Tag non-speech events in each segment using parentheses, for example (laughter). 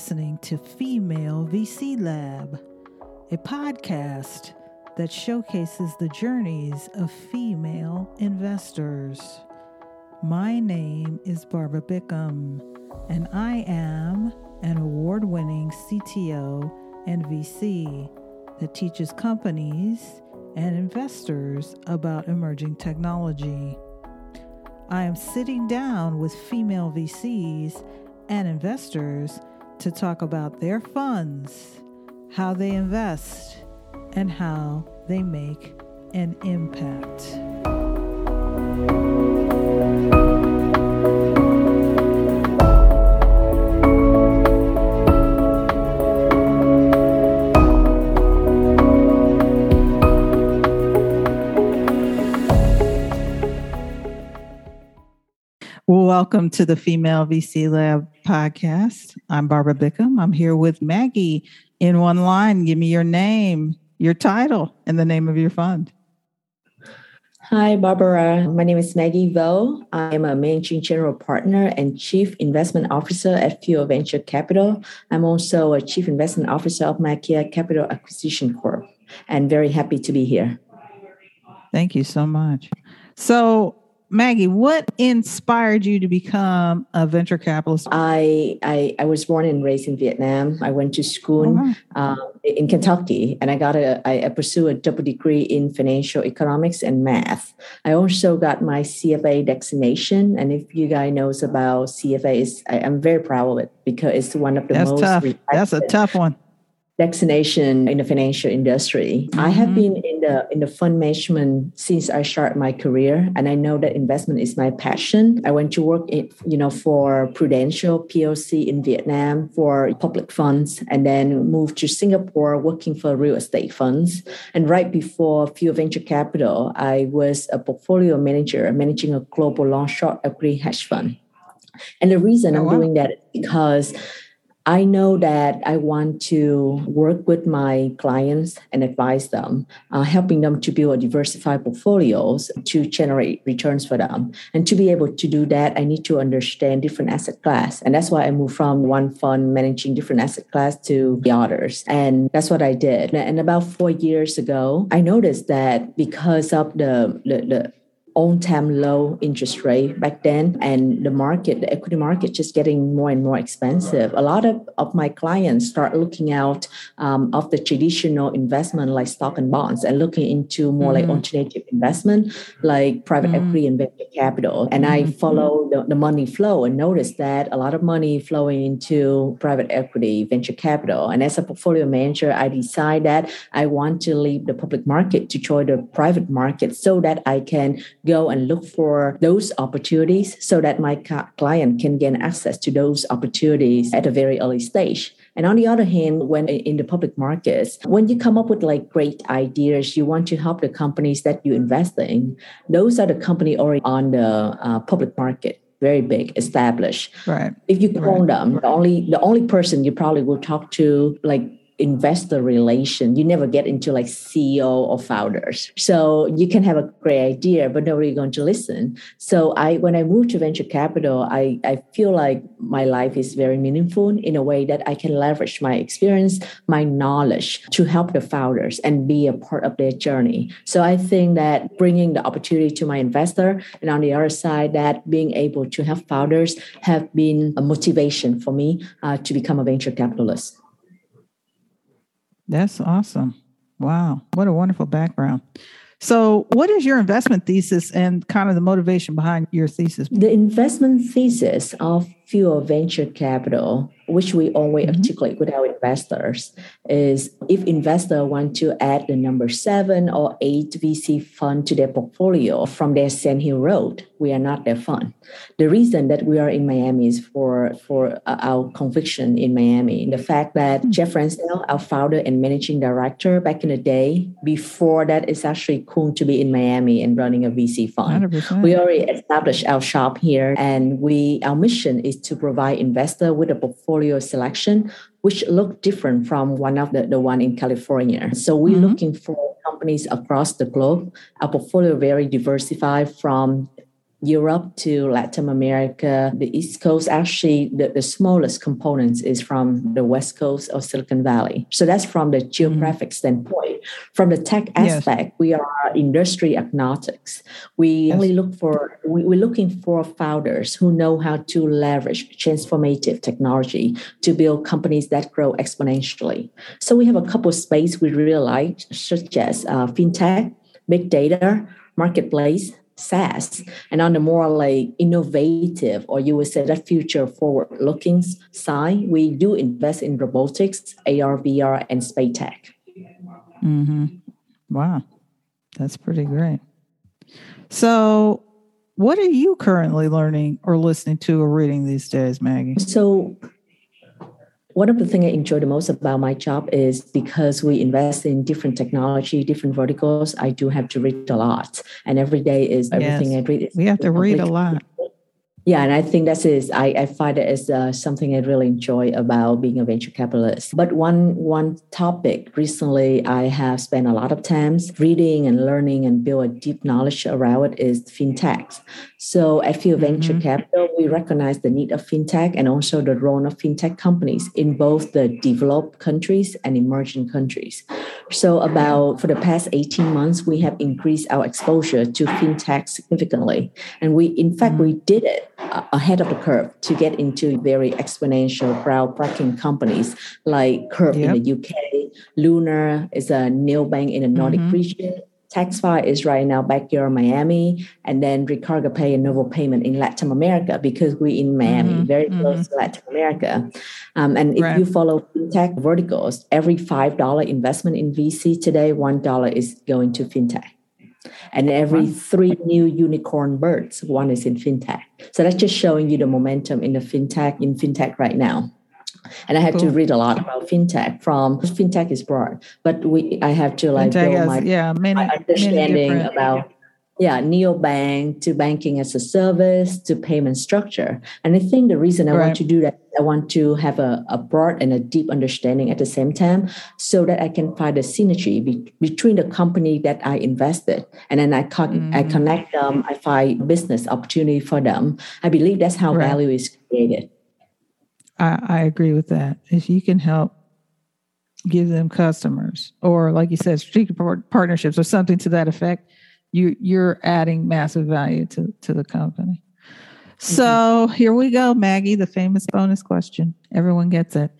listening to Female VC Lab, a podcast that showcases the journeys of female investors. My name is Barbara Bickham, and I am an award winning CTO and VC that teaches companies and investors about emerging technology. I am sitting down with female VCs and investors to talk about their funds, how they invest, and how they make an impact. Welcome to the Female VC Lab podcast. I'm Barbara Bickham. I'm here with Maggie in one line. Give me your name, your title, and the name of your fund. Hi, Barbara. My name is Maggie Vo. I am a managing general partner and chief investment officer at Fuel Venture Capital. I'm also a chief investment officer of Maquia Capital Acquisition Corp. And very happy to be here. Thank you so much. So, Maggie, what inspired you to become a venture capitalist? I I, I was born and raised in Vietnam. I went to school oh, um, in Kentucky, and I got a I, I pursue a double degree in financial economics and math. I also got my CFA designation, and if you guys knows about CFA, is I, am very proud of it because it's one of the That's most. Tough. That's a tough one vaccination in the financial industry. Mm-hmm. I have mm-hmm. been in the in the fund management since I started my career, and I know that investment is my passion. I went to work in, you know, for Prudential PLC in Vietnam for public funds, and then moved to Singapore working for real estate funds. And right before Fuel Venture Capital, I was a portfolio manager managing a global long short equity hedge fund. And the reason oh, I'm wow. doing that is because I know that I want to work with my clients and advise them, uh, helping them to build diversified portfolios to generate returns for them. And to be able to do that, I need to understand different asset class. And that's why I moved from one fund managing different asset class to the others. And that's what I did. And about four years ago, I noticed that because of the, the, the all-time low interest rate back then and the market the equity market just getting more and more expensive a lot of, of my clients start looking out um, of the traditional investment like stock and bonds and looking into more mm-hmm. like alternative investment like private mm-hmm. equity and venture capital and mm-hmm. i follow the, the money flow and notice that a lot of money flowing into private equity venture capital and as a portfolio manager i decide that i want to leave the public market to join the private market so that i can go and look for those opportunities so that my client can gain access to those opportunities at a very early stage. And on the other hand, when in the public markets, when you come up with like great ideas, you want to help the companies that you invest in. Those are the company already on the uh, public market very big, established. Right. If you call right. them, the only the only person you probably will talk to like investor relation. You never get into like CEO or founders. So you can have a great idea, but nobody going to listen. So I when I moved to venture capital, I, I feel like my life is very meaningful in a way that I can leverage my experience, my knowledge to help the founders and be a part of their journey. So I think that bringing the opportunity to my investor and on the other side, that being able to help founders have been a motivation for me uh, to become a venture capitalist. That's awesome. Wow. What a wonderful background. So, what is your investment thesis and kind of the motivation behind your thesis? The investment thesis of Fuel Venture Capital which we always mm-hmm. articulate with our investors is if investor want to add the number seven or eight VC fund to their portfolio from their Sand Hill Road, we are not their fund. The reason that we are in Miami is for, for uh, our conviction in Miami. The fact that mm-hmm. Jeff Ransdell, our founder and managing director back in the day, before that, it's actually cool to be in Miami and running a VC fund. 100%. We already established our shop here and we our mission is to provide investor with a portfolio selection, which look different from one of the, the one in California. So we're mm-hmm. looking for companies across the globe. Our portfolio very diversified from Europe to Latin America, the East Coast, actually the, the smallest components is from the West Coast of Silicon Valley. So that's from the mm-hmm. geographic mm-hmm. standpoint. From the tech aspect, yes. we are industry agnostics. We yes. only look for, we, we're looking for founders who know how to leverage transformative technology to build companies that grow exponentially. So we have a couple of space we really like, such as uh, fintech, big data, marketplace, SaaS, and on the more like innovative, or you would say that future forward looking side, we do invest in robotics, AR, VR, and space tech. Mm-hmm. Wow, that's pretty great. So, what are you currently learning or listening to or reading these days, Maggie? So, one of the things I enjoy the most about my job is because we invest in different technology, different verticals. I do have to read a lot, and every day is everything yes. I read. we have to read a lot yeah and i think that is i, I find it as uh, something i really enjoy about being a venture capitalist but one one topic recently i have spent a lot of times reading and learning and build a deep knowledge around it is fintech so at Fuel mm-hmm. Venture Capital, we recognize the need of fintech and also the role of fintech companies in both the developed countries and emerging countries. So about for the past 18 months, we have increased our exposure to fintech significantly. And we, in fact, mm-hmm. we did it ahead of the curve to get into very exponential groundbreaking companies like Curve yep. in the UK, Lunar is a neobank in the Nordic mm-hmm. region. Taxfyle is right now back here in Miami, and then Recarga Pay and Novo Payment in Latin America because we're in Miami, mm-hmm. very close mm-hmm. to Latin America. Um, and if right. you follow fintech verticals, every $5 investment in VC today, $1 is going to fintech. And every three new unicorn birds, one is in fintech. So that's just showing you the momentum in the fintech, in fintech right now. And I had cool. to read a lot about fintech from fintech is broad, but we I have to like fintech build my, yeah, many, my understanding many about yeah, neobank to banking as a service to payment structure. And I think the reason I right. want to do that, I want to have a, a broad and a deep understanding at the same time so that I can find a synergy be, between the company that I invested and then I, con- mm. I connect them, I find business opportunity for them. I believe that's how right. value is created. I, I agree with that. If you can help give them customers or like you said, strategic partnerships or something to that effect, you you're adding massive value to to the company. So mm-hmm. here we go, Maggie, the famous bonus question. Everyone gets it.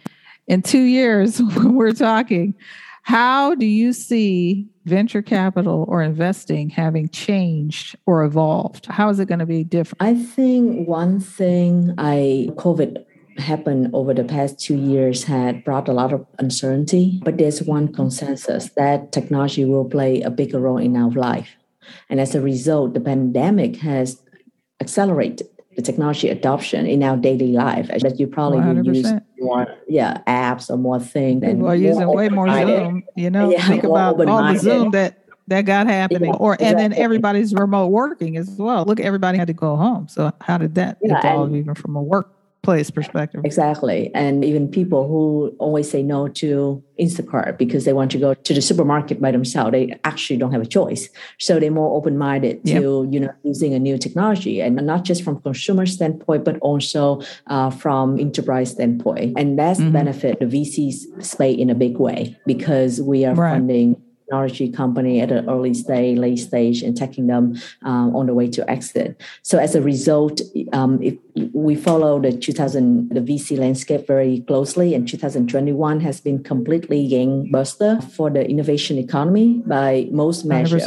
In two years, (laughs) when we're talking, how do you see venture capital or investing having changed or evolved? How is it going to be different? I think one thing I COVID happened over the past two years had brought a lot of uncertainty, but there's one consensus that technology will play a bigger role in our life. And as a result, the pandemic has accelerated the technology adoption in our daily life. That you probably 100%. use more yeah apps or more things and are using way more zoom you know? Yeah, think about all the zoom that that got happening. Yeah, or exactly. and then everybody's remote working as well. Look everybody had to go home. So how did that yeah, evolve even from a work place perspective. Exactly. And even people who always say no to Instacart because they want to go to the supermarket by themselves, they actually don't have a choice. So they're more open-minded yep. to, you know, using a new technology and not just from consumer standpoint, but also uh, from enterprise standpoint. And that's mm-hmm. benefit the VCs play in a big way because we are right. funding technology company at an early stage, late stage, and taking them um, on the way to exit. So as a result, um, if we follow the 2000 the VC landscape very closely, and 2021 has been completely gangbuster for the innovation economy by most measures.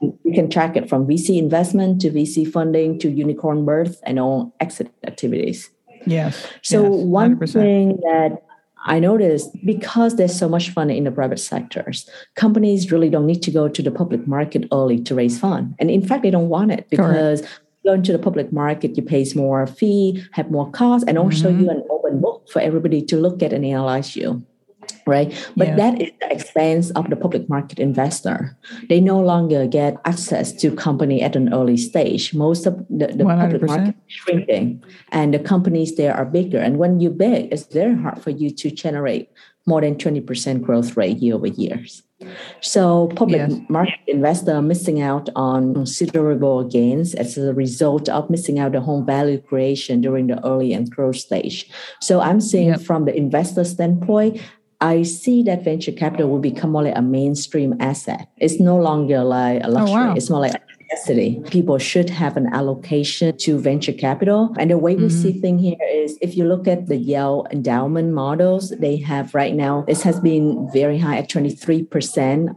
We can track it from VC investment to VC funding to unicorn birth and all exit activities. Yes. So yes, one thing that I noticed because there's so much fund in the private sectors, companies really don't need to go to the public market early to raise fund. And in fact, they don't want it because Correct. going to the public market, you pay more fee, have more costs, and also mm-hmm. you an open book for everybody to look at and analyze you right? But yeah. that is the expense of the public market investor. They no longer get access to company at an early stage. Most of the, the public market is shrinking, and the companies there are bigger. And when you're big, it's very hard for you to generate more than 20% growth rate year over years. So public yes. market investor missing out on considerable gains as a result of missing out the home value creation during the early and growth stage. So I'm seeing yep. from the investor standpoint, I see that venture capital will become more like a mainstream asset. It's no longer like a luxury. Oh, wow. It's more like a necessity. People should have an allocation to venture capital. And the way we mm-hmm. see thing here is if you look at the Yale endowment models, they have right now, this has been very high at 23%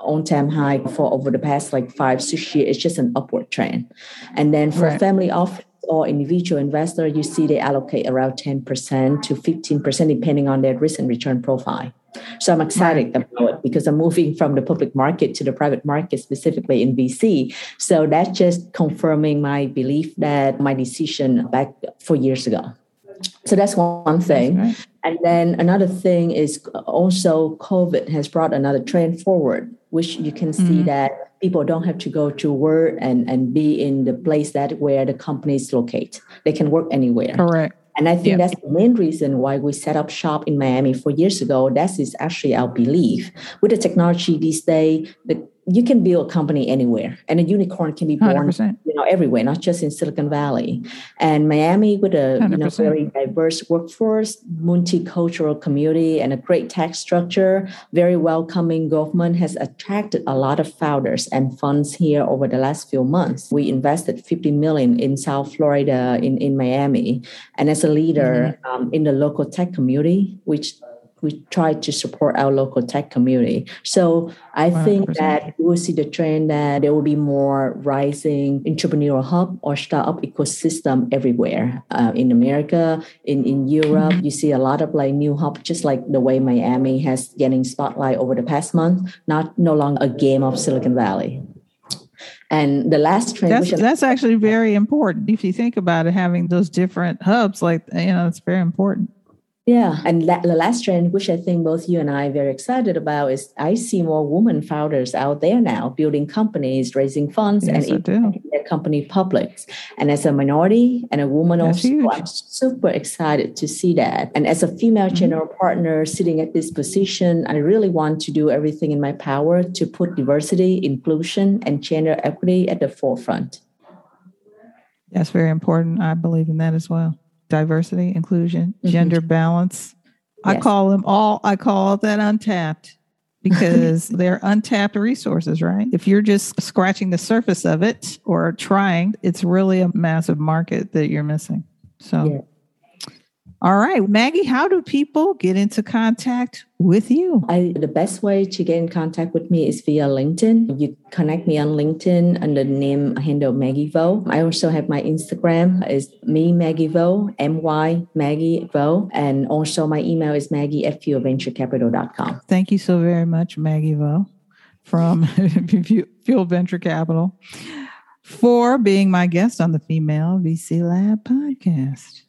on time high for over the past like five, six years. It's just an upward trend. And then for right. family office or individual investor, you see they allocate around 10% to 15%, depending on their risk and return profile. So I'm excited about it because I'm moving from the public market to the private market, specifically in VC. So that's just confirming my belief that my decision back four years ago. So that's one thing. That's right. And then another thing is also COVID has brought another trend forward, which you can see mm-hmm. that people don't have to go to work and, and be in the place that where the companies locate. They can work anywhere. Correct. And I think yep. that's the main reason why we set up shop in Miami four years ago. That is actually our belief. With the technology these days, the you can build a company anywhere and a unicorn can be born 100%. you know everywhere not just in silicon valley and miami with a you know very diverse workforce multicultural community and a great tax structure very welcoming government has attracted a lot of founders and funds here over the last few months we invested 50 million in south florida in, in miami and as a leader mm-hmm. um, in the local tech community which we try to support our local tech community. So I 100%. think that we will see the trend that there will be more rising entrepreneurial hub or startup ecosystem everywhere uh, in America, in in Europe. Mm-hmm. You see a lot of like new hub, just like the way Miami has getting spotlight over the past month. Not no longer a game of Silicon Valley. And the last trend, that's, that's actually very important. If you think about it, having those different hubs, like you know, it's very important. Yeah, and la- the last trend, which I think both you and I are very excited about, is I see more women founders out there now building companies, raising funds, yes, and their company public. And as a minority and a woman That's also, huge. I'm super excited to see that. And as a female mm-hmm. general partner sitting at this position, I really want to do everything in my power to put diversity, inclusion, and gender equity at the forefront. That's very important. I believe in that as well diversity, inclusion, mm-hmm. gender balance. Yes. I call them all, I call that untapped because (laughs) they're untapped resources, right? If you're just scratching the surface of it or trying, it's really a massive market that you're missing. So, yeah. All right, Maggie, how do people get into contact with you? I, the best way to get in contact with me is via LinkedIn. You connect me on LinkedIn under the name handle Maggie Vo. I also have my Instagram is me Maggie Vo, M Y Maggie Vo, and also my email is Maggie at fuelventurecapital.com. Thank you so very much, Maggie Vo from (laughs) Fuel Venture Capital for being my guest on the Female VC Lab podcast.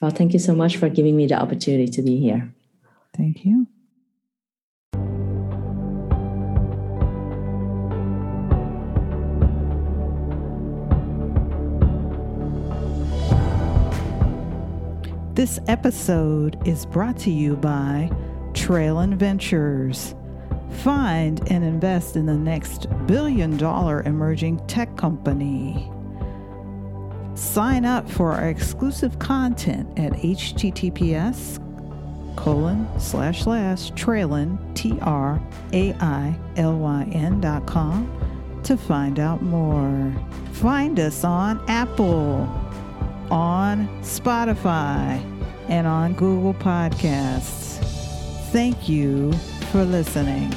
Well, thank you so much for giving me the opportunity to be here. Thank you. This episode is brought to you by Trailyn Ventures. Find and invest in the next billion dollar emerging tech company. Sign up for our exclusive content at https colon slash slash trailyn t r a i l y n dot com to find out more. Find us on Apple, on Spotify, and on Google Podcasts. Thank you for listening.